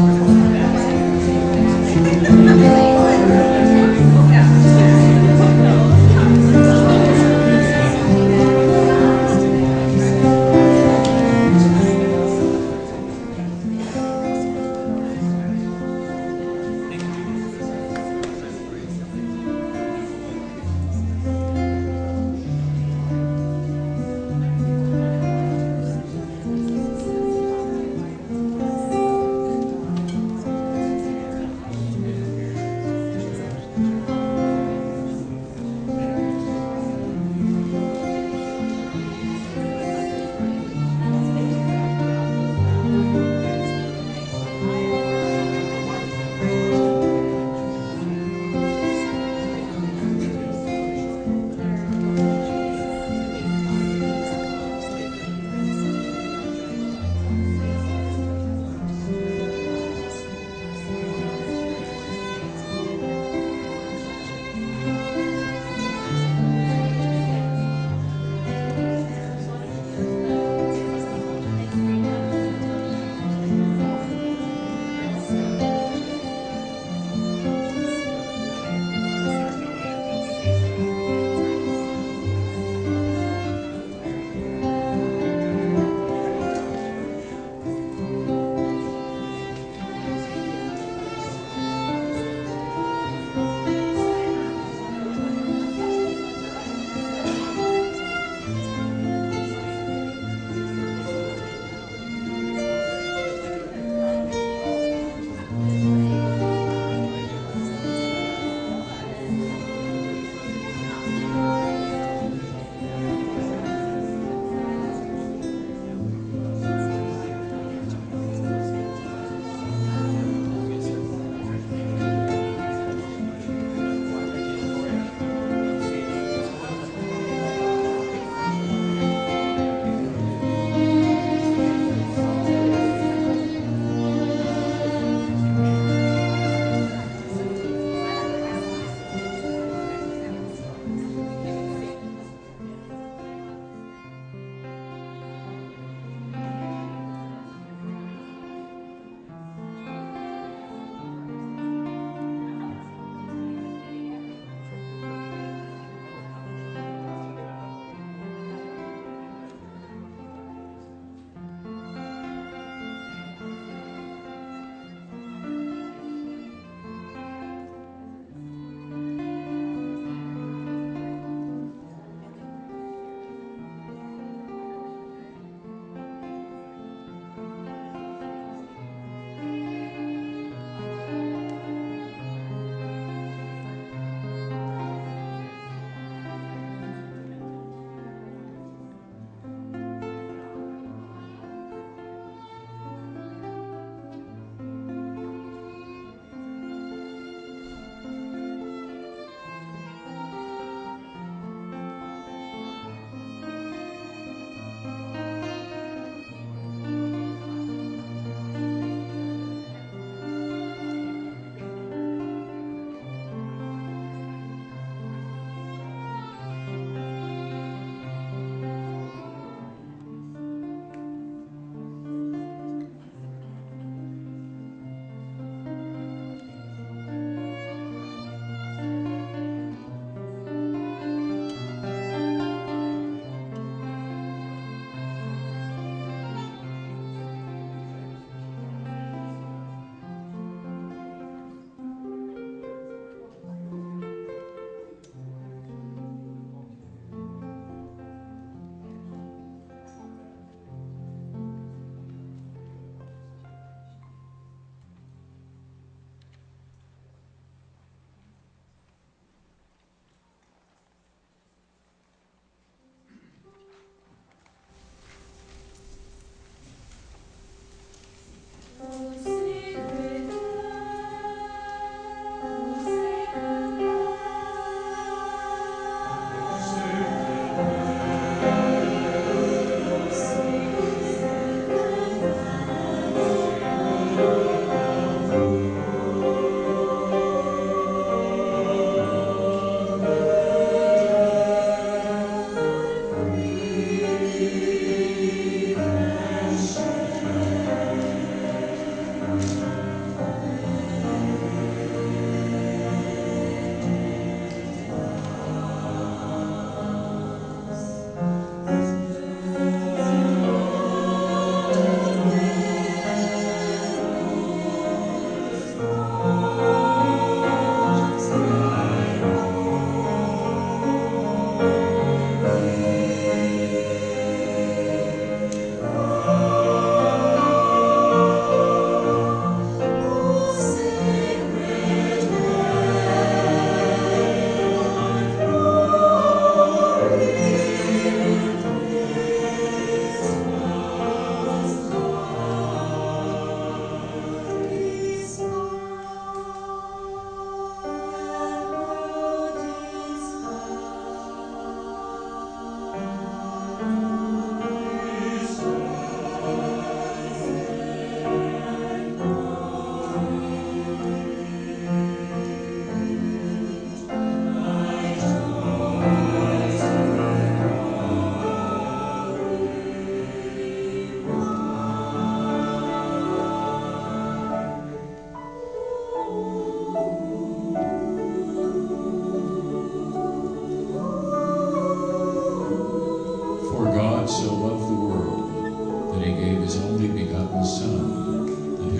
嗯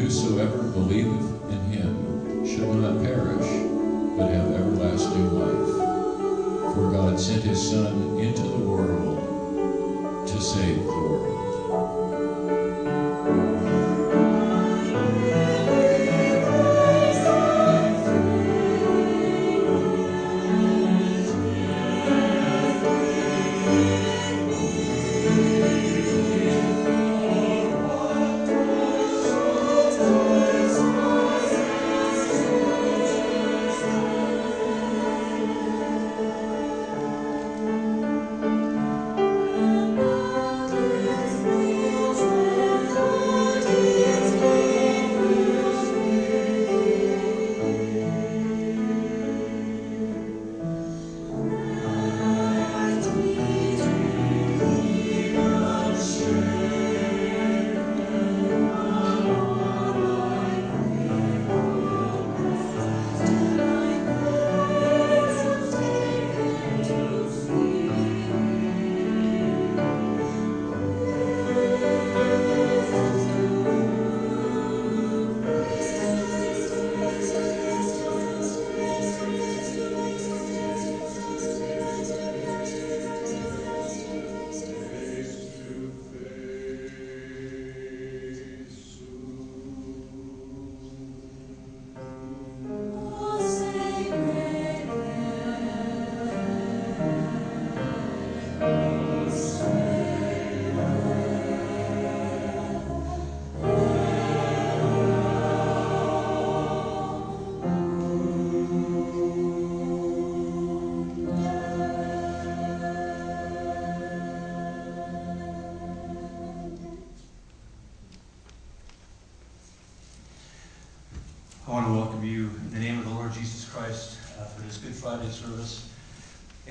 whosoever believeth in him shall not perish, but have everlasting life. For God sent his Son into the world to save the world.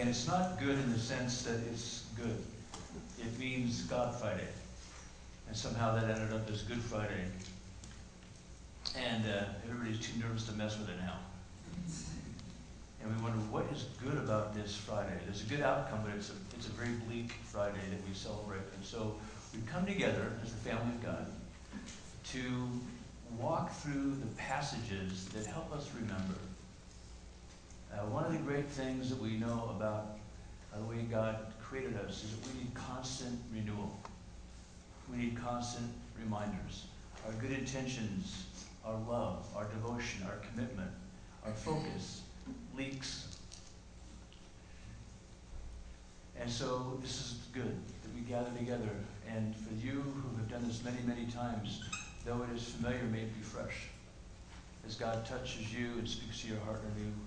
And it's not good in the sense that it's good. It means God Friday. And somehow that ended up as Good Friday. And uh, everybody's too nervous to mess with it now. And we wonder what is good about this Friday. There's a good outcome, but it's a, it's a very bleak Friday that we celebrate. And so we come together as the family of God to walk through the passages that help us remember. Uh, one of the great things that we know about the way God created us is that we need constant renewal. We need constant reminders. Our good intentions, our love, our devotion, our commitment, our focus leaks. And so this is good that we gather together. And for you who have done this many, many times, though it is familiar, may it be fresh. As God touches you and speaks to your heart in a new uh,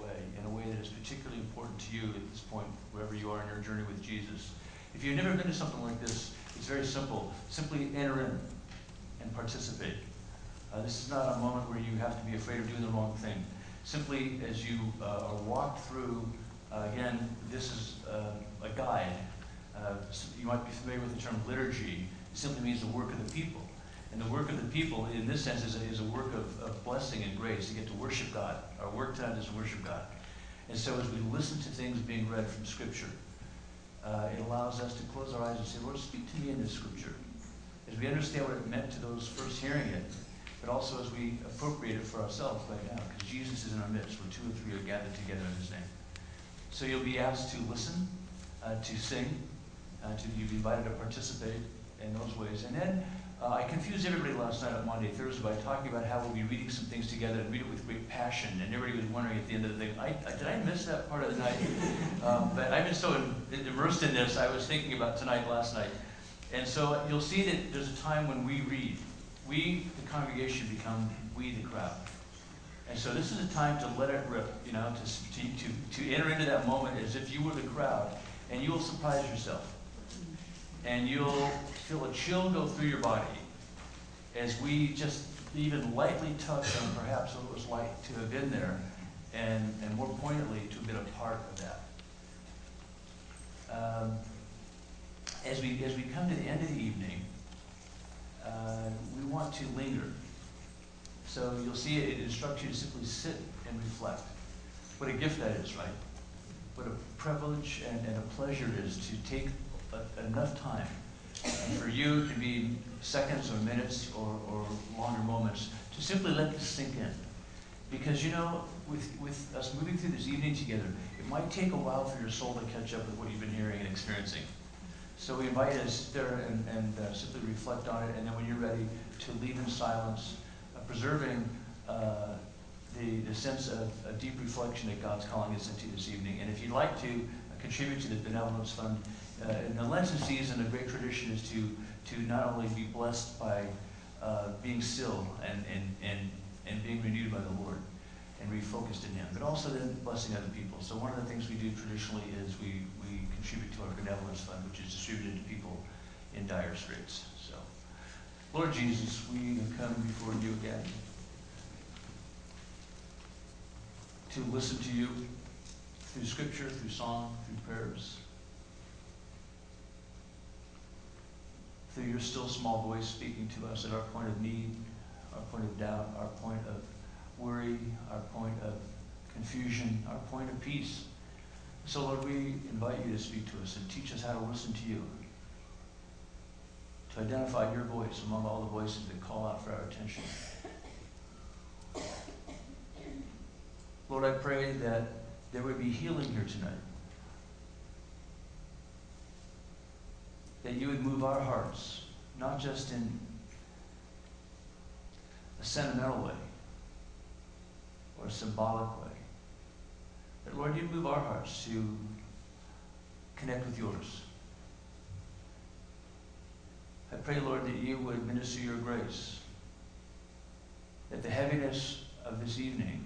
way, in a way that is particularly important to you at this point, wherever you are in your journey with Jesus. If you've never been to something like this, it's very simple. Simply enter in and participate. Uh, this is not a moment where you have to be afraid of doing the wrong thing. Simply as you uh, are walked through, uh, again, this is uh, a guide. Uh, you might be familiar with the term liturgy. It simply means the work of the people. And the work of the people, in this sense, is a, is a work of, of blessing and grace. to get to worship God. Our work time is to worship God. And so as we listen to things being read from Scripture, uh, it allows us to close our eyes and say, Lord, speak to me in this Scripture. As we understand what it meant to those first hearing it, but also as we appropriate it for ourselves right now, because Jesus is in our midst where two or three are gathered together in His name. So you'll be asked to listen, uh, to sing, uh, to you'll be invited to participate in those ways. And then uh, I confused everybody last night on Maundy, Thursday by talking about how we'll be reading some things together and read it with great passion. And everybody was wondering at the end of the thing, I, I, did I miss that part of the night? um, but I've been so in, immersed in this, I was thinking about tonight last night. And so you'll see that there's a time when we read. We, the congregation, become we, the crowd. And so this is a time to let it rip, you know, to, to, to, to enter into that moment as if you were the crowd. And you will surprise yourself. And you'll feel a chill go through your body as we just even lightly touch on perhaps what it was like to have been there and, and more poignantly to have been a part of that. Um, as, we, as we come to the end of the evening, uh, we want to linger. So you'll see it, it instructs you to simply sit and reflect. What a gift that is, right? What a privilege and, and a pleasure it is to take enough time for you, to be seconds or minutes or, or longer moments to simply let this sink in. Because you know, with, with us moving through this evening together, it might take a while for your soul to catch up with what you've been hearing and experiencing. So we invite you to sit there and, and uh, simply reflect on it, and then when you're ready, to leave in silence, uh, preserving uh, the, the sense of a deep reflection that God's calling us into this evening. And if you'd like to uh, contribute to the Benevolence Fund, uh, in the Lenten season, a great tradition is to, to not only be blessed by uh, being still and, and, and, and being renewed by the Lord and refocused in Him, but also then blessing other people. So one of the things we do traditionally is we, we contribute to our benevolence fund, which is distributed to people in dire straits. So, Lord Jesus, we come before you again to listen to you through scripture, through song, through prayers. Through your still small voice speaking to us at our point of need, our point of doubt, our point of worry, our point of confusion, our point of peace. So, Lord, we invite you to speak to us and teach us how to listen to you, to identify your voice among all the voices that call out for our attention. Lord, I pray that there would be healing here tonight. That you would move our hearts, not just in a sentimental way or a symbolic way, that, Lord, you move our hearts to connect with yours. I pray, Lord, that you would minister your grace, that the heaviness of this evening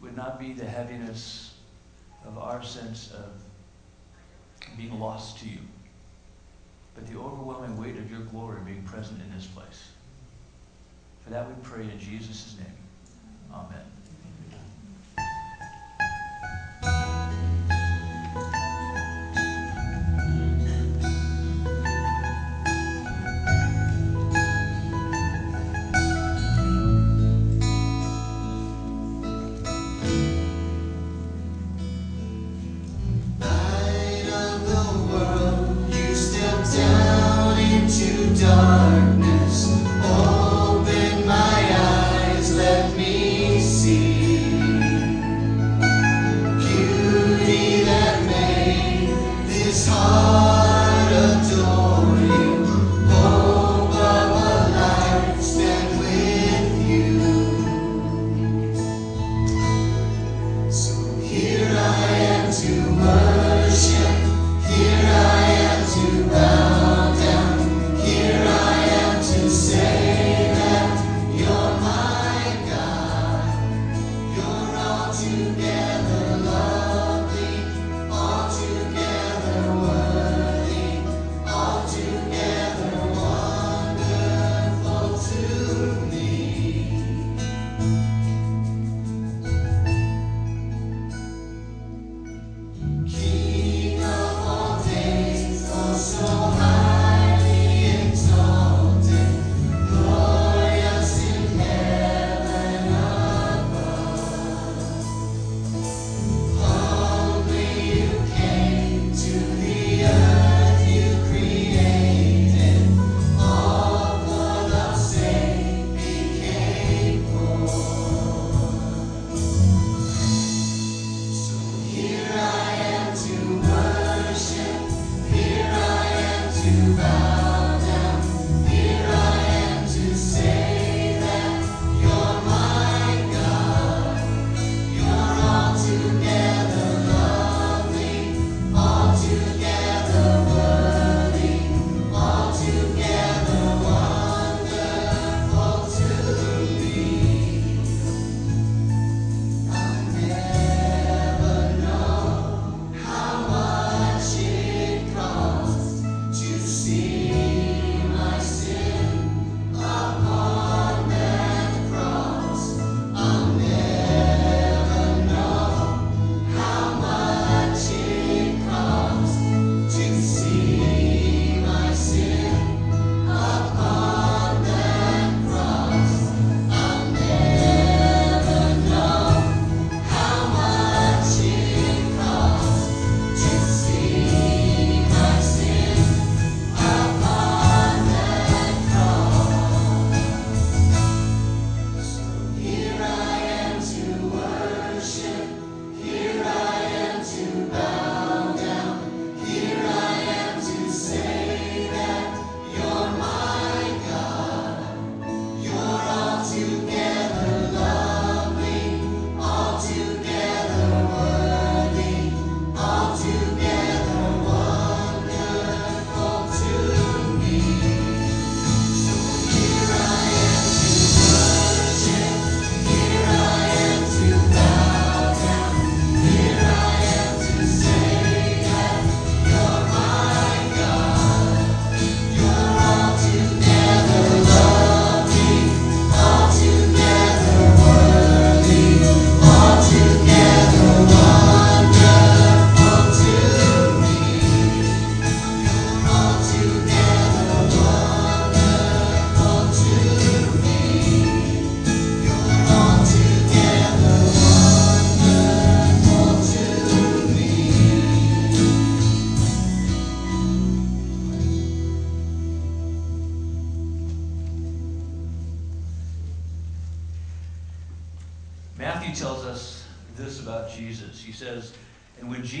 would not be the heaviness of our sense of being lost to you, but the overwhelming weight of your glory being present in this place. For that we pray in Jesus' name. Amen.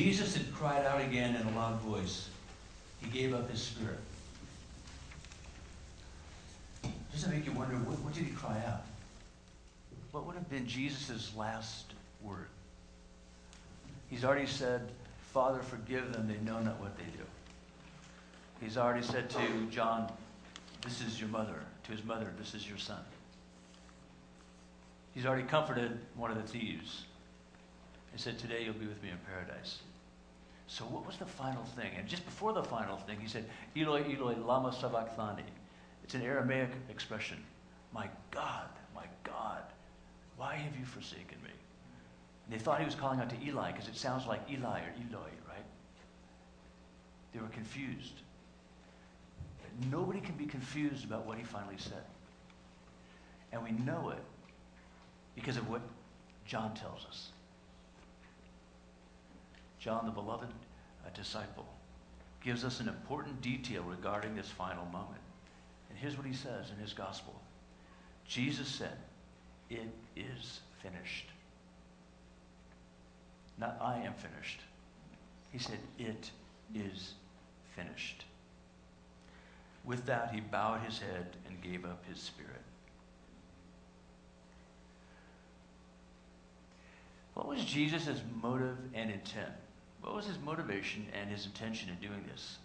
Jesus had cried out again in a loud voice, he gave up his spirit. Does that make you wonder, what, what did he cry out? What would have been Jesus' last word? He's already said, Father, forgive them, they know not what they do. He's already said to John, This is your mother. To his mother, This is your son. He's already comforted one of the thieves and said, Today you'll be with me in paradise. So, what was the final thing? And just before the final thing, he said, Eloi, Eloi, Lama Sabachthani. It's an Aramaic expression. My God, my God, why have you forsaken me? And they thought he was calling out to Eli because it sounds like Eli or Eloi, right? They were confused. But nobody can be confused about what he finally said. And we know it because of what John tells us. John, the beloved uh, disciple, gives us an important detail regarding this final moment. And here's what he says in his gospel Jesus said, It is finished. Not I am finished. He said, It is finished. With that, he bowed his head and gave up his spirit. What was Jesus' motive and intent? What was his motivation and his intention in doing this?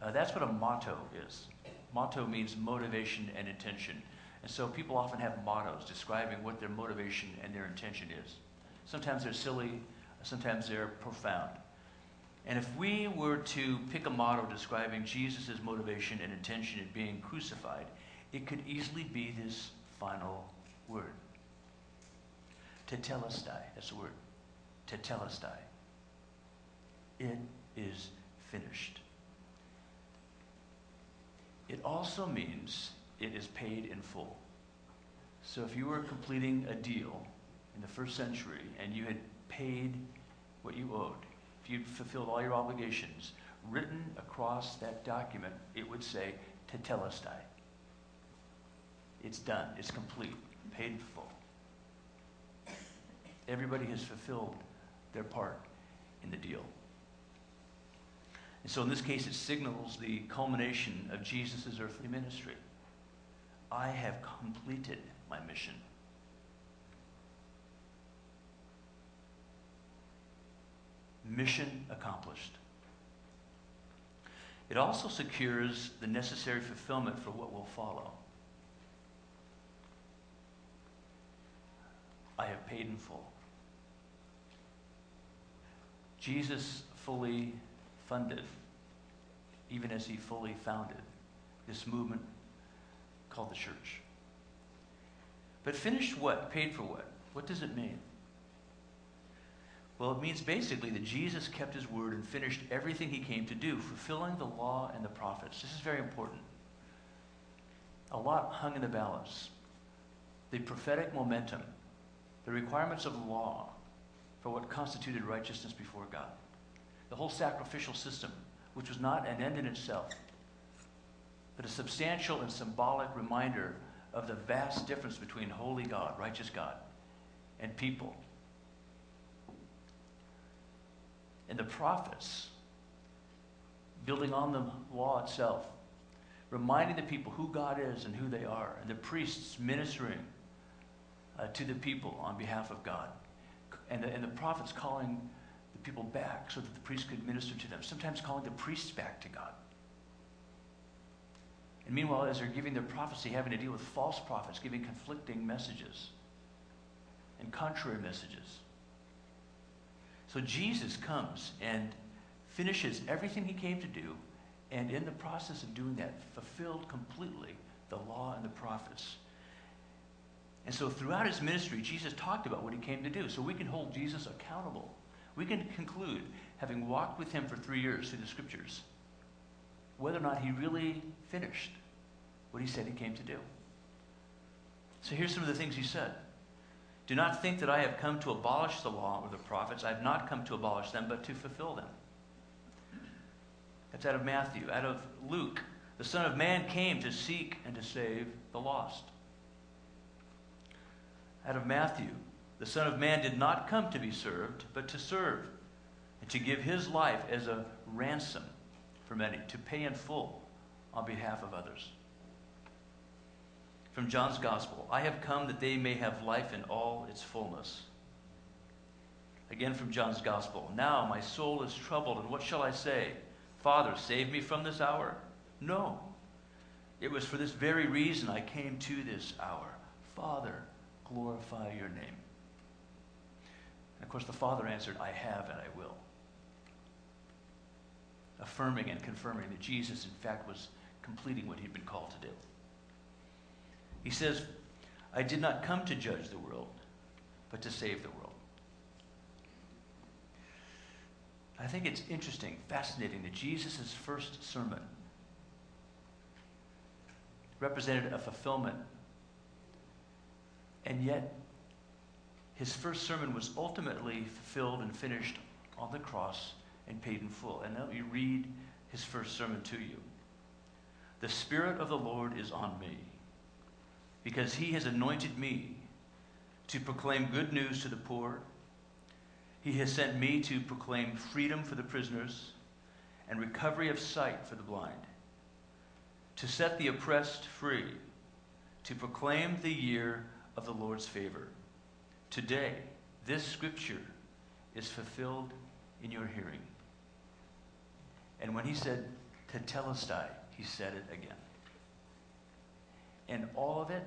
Uh, that's what a motto is. Motto means motivation and intention. And so people often have mottos describing what their motivation and their intention is. Sometimes they're silly, sometimes they're profound. And if we were to pick a motto describing Jesus' motivation and intention in being crucified, it could easily be this final word. Tetelestai, that's the word. Tetelestai. It is finished. It also means it is paid in full. So if you were completing a deal in the first century and you had paid what you owed, if you'd fulfilled all your obligations, written across that document, it would say tetelestai. It's done. It's complete. Paid in full. Everybody has fulfilled their part in the deal. And so in this case, it signals the culmination of Jesus' earthly ministry. I have completed my mission. Mission accomplished. It also secures the necessary fulfillment for what will follow. I have paid in full. Jesus fully funded, even as he fully founded, this movement called the church. But finished what? Paid for what? What does it mean? Well, it means basically that Jesus kept his word and finished everything he came to do, fulfilling the law and the prophets. This is very important. A lot hung in the balance. The prophetic momentum, the requirements of law for what constituted righteousness before God the whole sacrificial system, which was not an end in itself, but a substantial and symbolic reminder of the vast difference between holy God, righteous God, and people. And the prophets, building on the law itself, reminding the people who God is and who they are, and the priests ministering uh, to the people on behalf of God, and the, and the prophets calling people back so that the priest could minister to them, sometimes calling the priests back to God. And meanwhile, as they're giving their prophecy, having to deal with false prophets, giving conflicting messages and contrary messages. So Jesus comes and finishes everything he came to do, and in the process of doing that, fulfilled completely the law and the prophets. And so throughout his ministry, Jesus talked about what he came to do. So we can hold Jesus accountable we can conclude, having walked with him for three years through the scriptures, whether or not he really finished what he said he came to do. So here's some of the things he said. Do not think that I have come to abolish the law or the prophets. I have not come to abolish them, but to fulfill them. That's out of Matthew. Out of Luke, the Son of Man came to seek and to save the lost. Out of Matthew, The Son of Man did not come to be served, but to serve, and to give his life as a ransom for many, to pay in full on behalf of others. From John's Gospel I have come that they may have life in all its fullness. Again from John's Gospel Now my soul is troubled, and what shall I say? Father, save me from this hour? No. It was for this very reason I came to this hour. Father, glorify your name. And of course, the Father answered, I have and I will. Affirming and confirming that Jesus, in fact, was completing what he'd been called to do. He says, I did not come to judge the world, but to save the world. I think it's interesting, fascinating that Jesus' first sermon represented a fulfillment. And yet, his first sermon was ultimately fulfilled and finished on the cross and paid in full. And let me read his first sermon to you. The Spirit of the Lord is on me, because he has anointed me to proclaim good news to the poor. He has sent me to proclaim freedom for the prisoners and recovery of sight for the blind, to set the oppressed free, to proclaim the year of the Lord's favor. Today, this scripture is fulfilled in your hearing. And when he said tetelestai, he said it again. And all of it,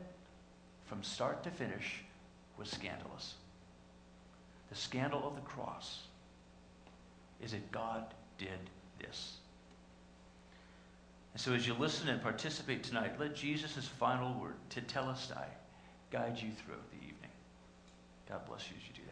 from start to finish, was scandalous. The scandal of the cross is that God did this. And so as you listen and participate tonight, let Jesus' final word, tetelestai, guide you through the evening. God bless you as you do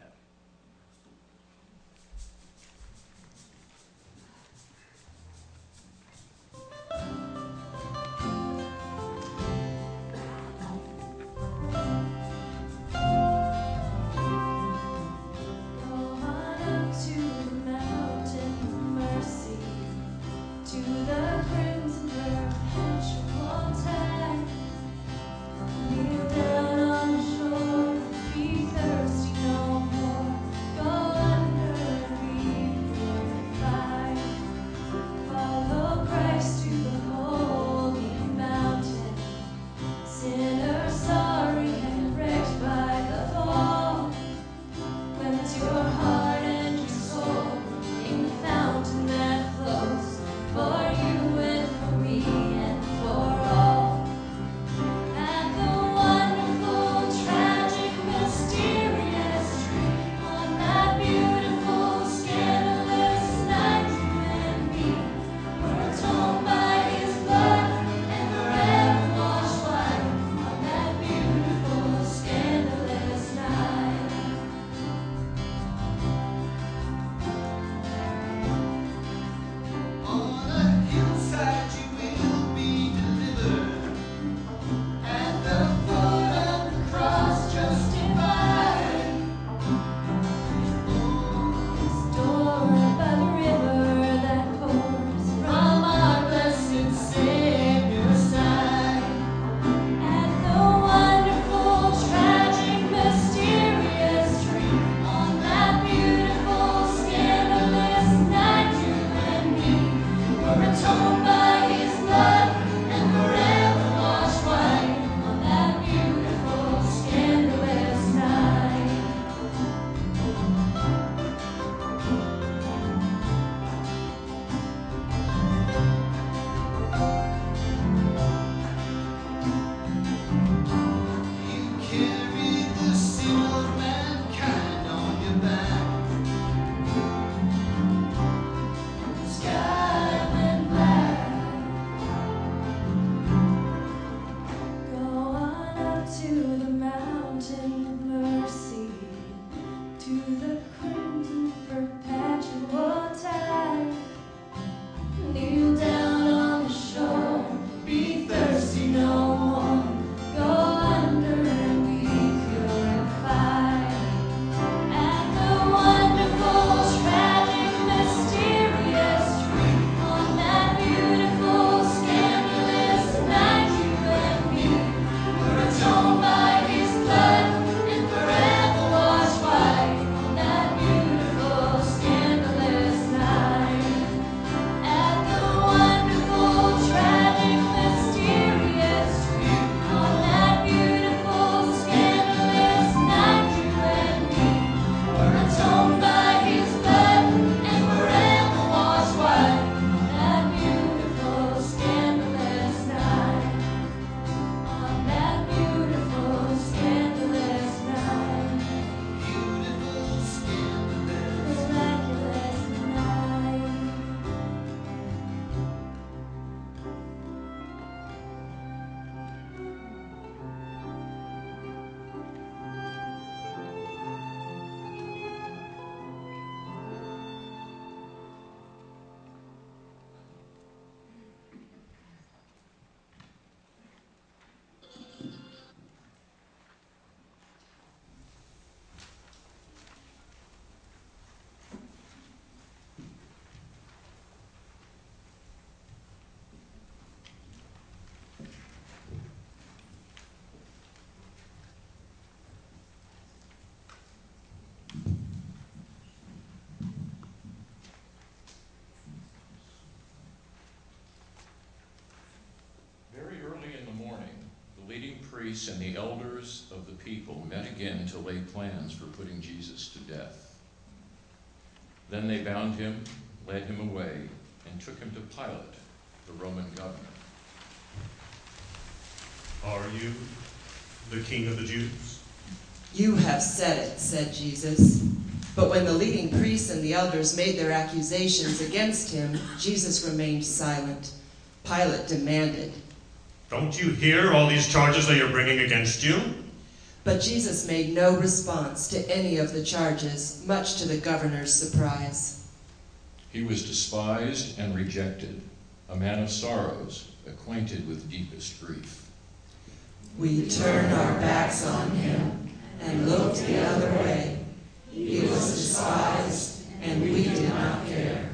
priests and the elders of the people met again to lay plans for putting Jesus to death. Then they bound him, led him away, and took him to Pilate, the Roman governor. Are you the king of the Jews? You have said it, said Jesus. But when the leading priests and the elders made their accusations against him, Jesus remained silent. Pilate demanded. Don't you hear all these charges they are bringing against you? But Jesus made no response to any of the charges, much to the governor's surprise. He was despised and rejected, a man of sorrows, acquainted with deepest grief. We turned our backs on him and looked the other way. He was despised, and we did not care.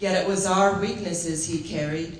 Yet it was our weaknesses he carried,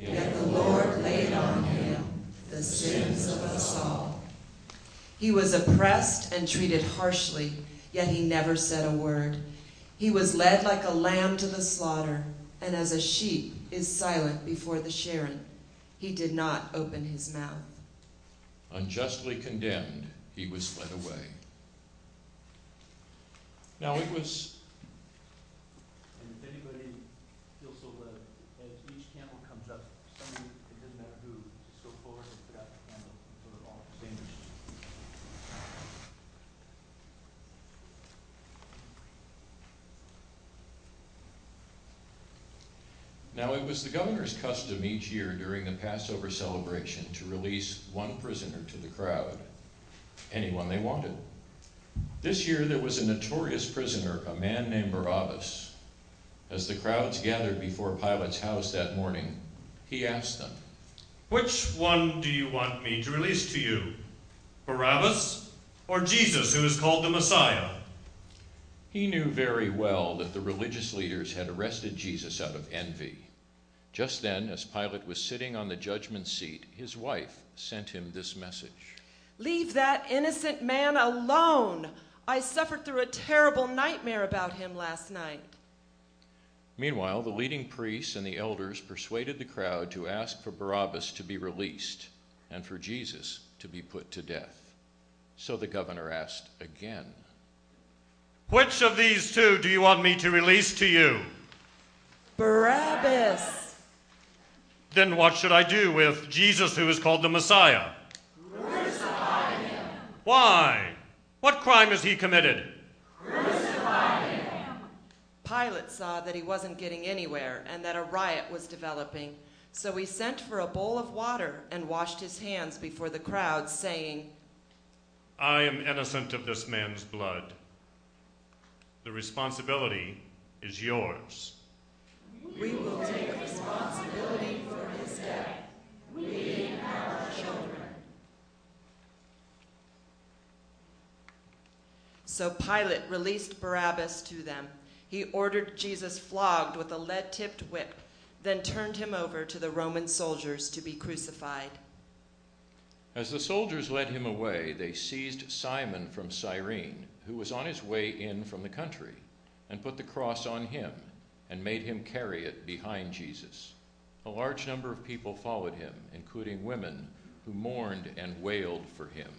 Yet the Lord laid on him the sins of us all. He was oppressed and treated harshly, yet he never said a word. He was led like a lamb to the slaughter, and as a sheep is silent before the shearing, he did not open his mouth. Unjustly condemned, he was led away. Now it was And if anybody feels so led, as each candle comes up, somebody, it doesn't matter who, just go forward and put out the candle until they're all extinguished. Now it was the governor's custom each year during the Passover celebration to release one prisoner to the crowd, anyone they wanted. This year there was a notorious prisoner, a man named Barabbas. As the crowds gathered before Pilate's house that morning, he asked them, Which one do you want me to release to you? Barabbas or Jesus, who is called the Messiah? He knew very well that the religious leaders had arrested Jesus out of envy. Just then, as Pilate was sitting on the judgment seat, his wife sent him this message Leave that innocent man alone. I suffered through a terrible nightmare about him last night. Meanwhile, the leading priests and the elders persuaded the crowd to ask for Barabbas to be released and for Jesus to be put to death. So the governor asked again. Which of these two do you want me to release to you? Barabbas! Then what should I do with Jesus, who is called the Messiah? Crucify him. Why? What crime has he committed? Crucify him. Pilate saw that he wasn't getting anywhere and that a riot was developing. So he sent for a bowl of water and washed his hands before the crowd, saying, I am innocent of this man's blood. The responsibility is yours. We will take responsibility for his death. We and our children. So Pilate released Barabbas to them. He ordered Jesus flogged with a lead tipped whip, then turned him over to the Roman soldiers to be crucified. As the soldiers led him away, they seized Simon from Cyrene, who was on his way in from the country, and put the cross on him and made him carry it behind Jesus. A large number of people followed him, including women who mourned and wailed for him.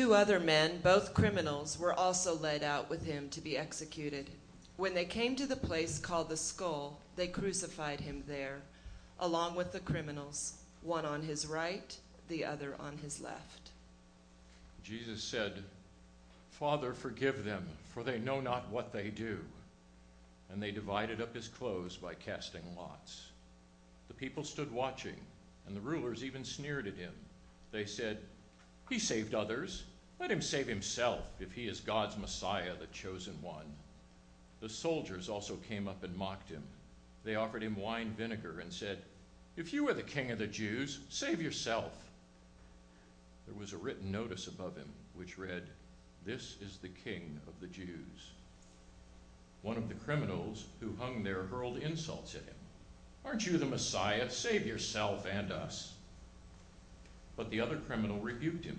Two other men, both criminals, were also led out with him to be executed. When they came to the place called the skull, they crucified him there, along with the criminals, one on his right, the other on his left. Jesus said, Father, forgive them, for they know not what they do. And they divided up his clothes by casting lots. The people stood watching, and the rulers even sneered at him. They said, He saved others. Let him save himself, if he is God's Messiah, the chosen one. The soldiers also came up and mocked him. They offered him wine vinegar and said, If you are the king of the Jews, save yourself. There was a written notice above him which read, This is the king of the Jews. One of the criminals who hung there hurled insults at him. Aren't you the Messiah? Save yourself and us. But the other criminal rebuked him.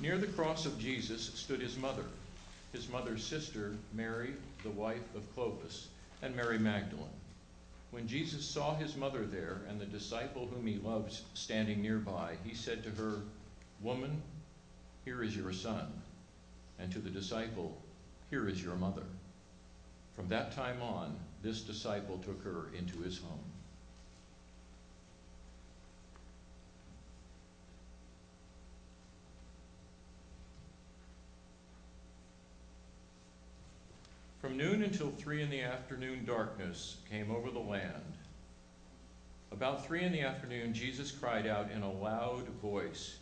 Near the cross of Jesus stood his mother, his mother's sister, Mary, the wife of Clopas, and Mary Magdalene. When Jesus saw his mother there and the disciple whom he loved standing nearby, he said to her, Woman, here is your son. And to the disciple, Here is your mother. From that time on, this disciple took her into his home. From noon until three in the afternoon, darkness came over the land. About three in the afternoon, Jesus cried out in a loud voice,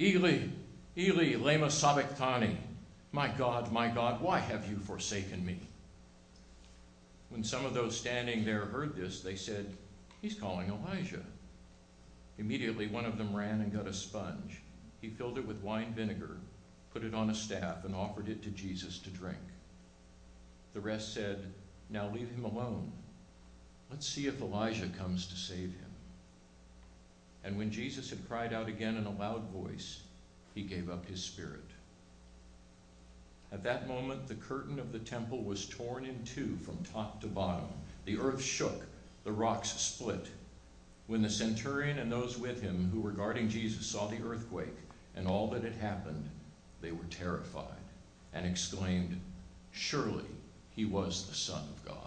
Eli, Eli, lema sabachthani. My God, my God, why have you forsaken me? When some of those standing there heard this, they said, He's calling Elijah. Immediately, one of them ran and got a sponge. He filled it with wine vinegar, put it on a staff, and offered it to Jesus to drink. The rest said, Now leave him alone. Let's see if Elijah comes to save him. And when Jesus had cried out again in a loud voice, he gave up his spirit. At that moment, the curtain of the temple was torn in two from top to bottom. The earth shook, the rocks split. When the centurion and those with him who were guarding Jesus saw the earthquake and all that had happened, they were terrified and exclaimed, Surely he was the Son of God.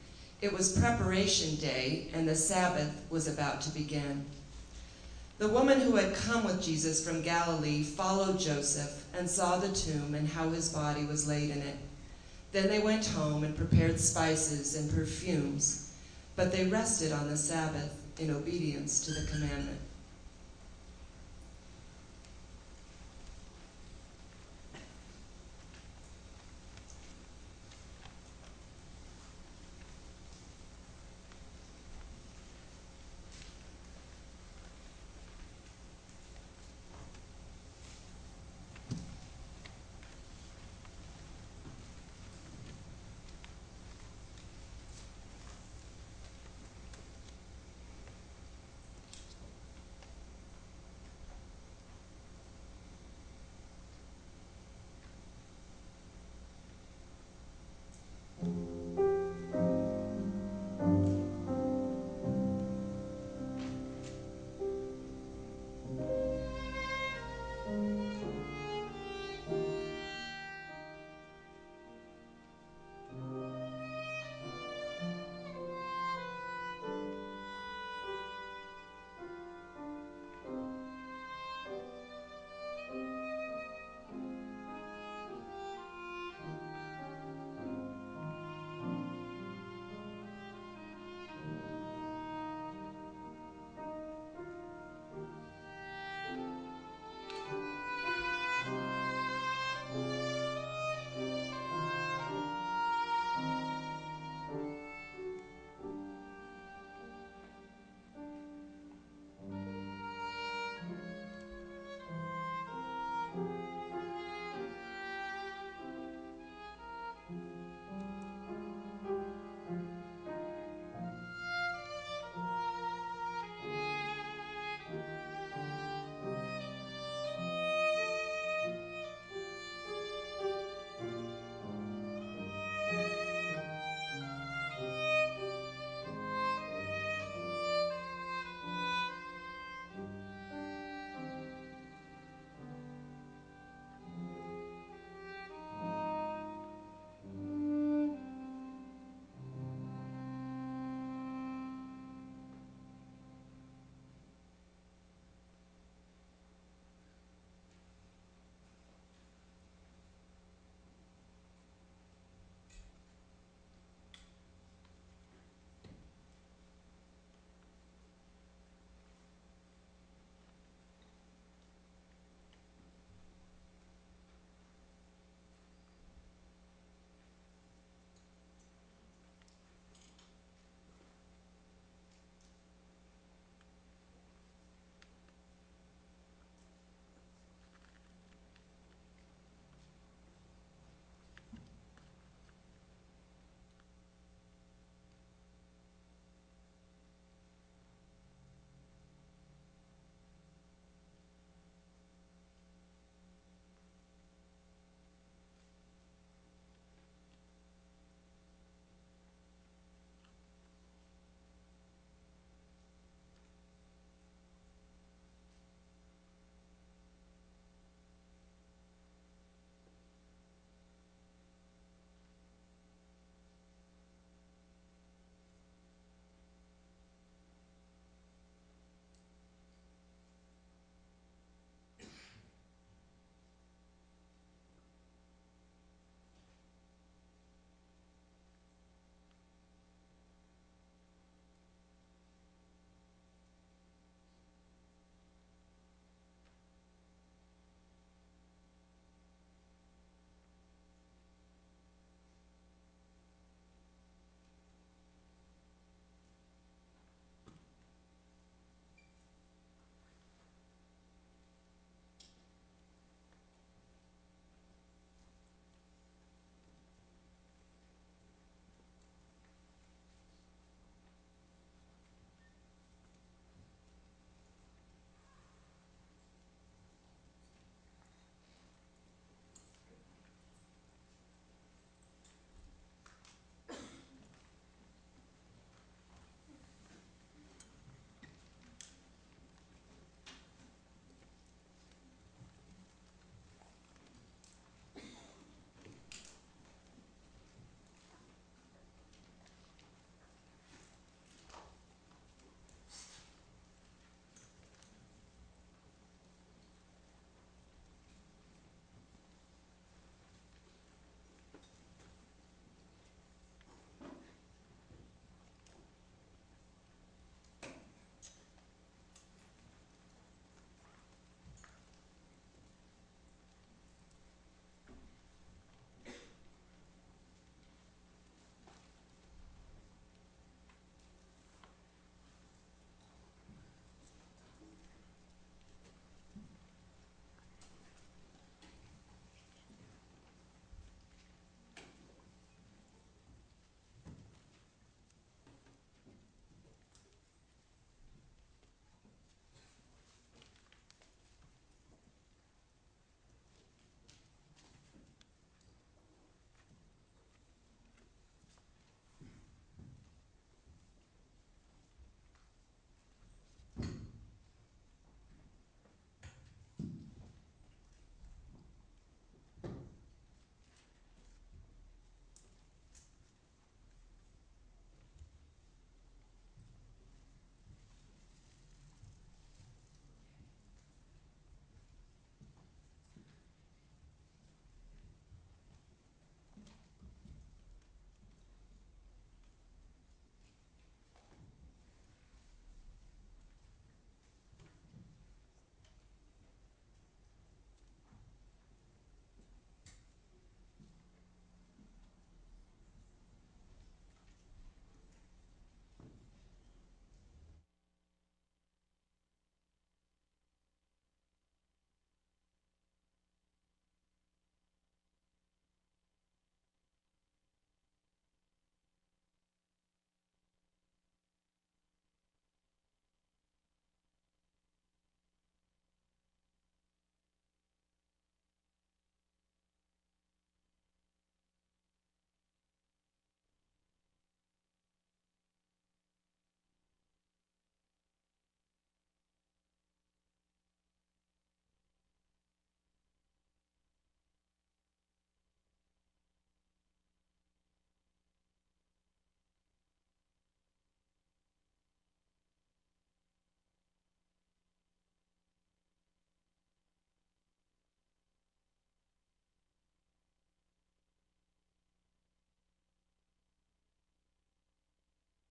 It was preparation day, and the Sabbath was about to begin. The woman who had come with Jesus from Galilee followed Joseph and saw the tomb and how his body was laid in it. Then they went home and prepared spices and perfumes, but they rested on the Sabbath in obedience to the commandment.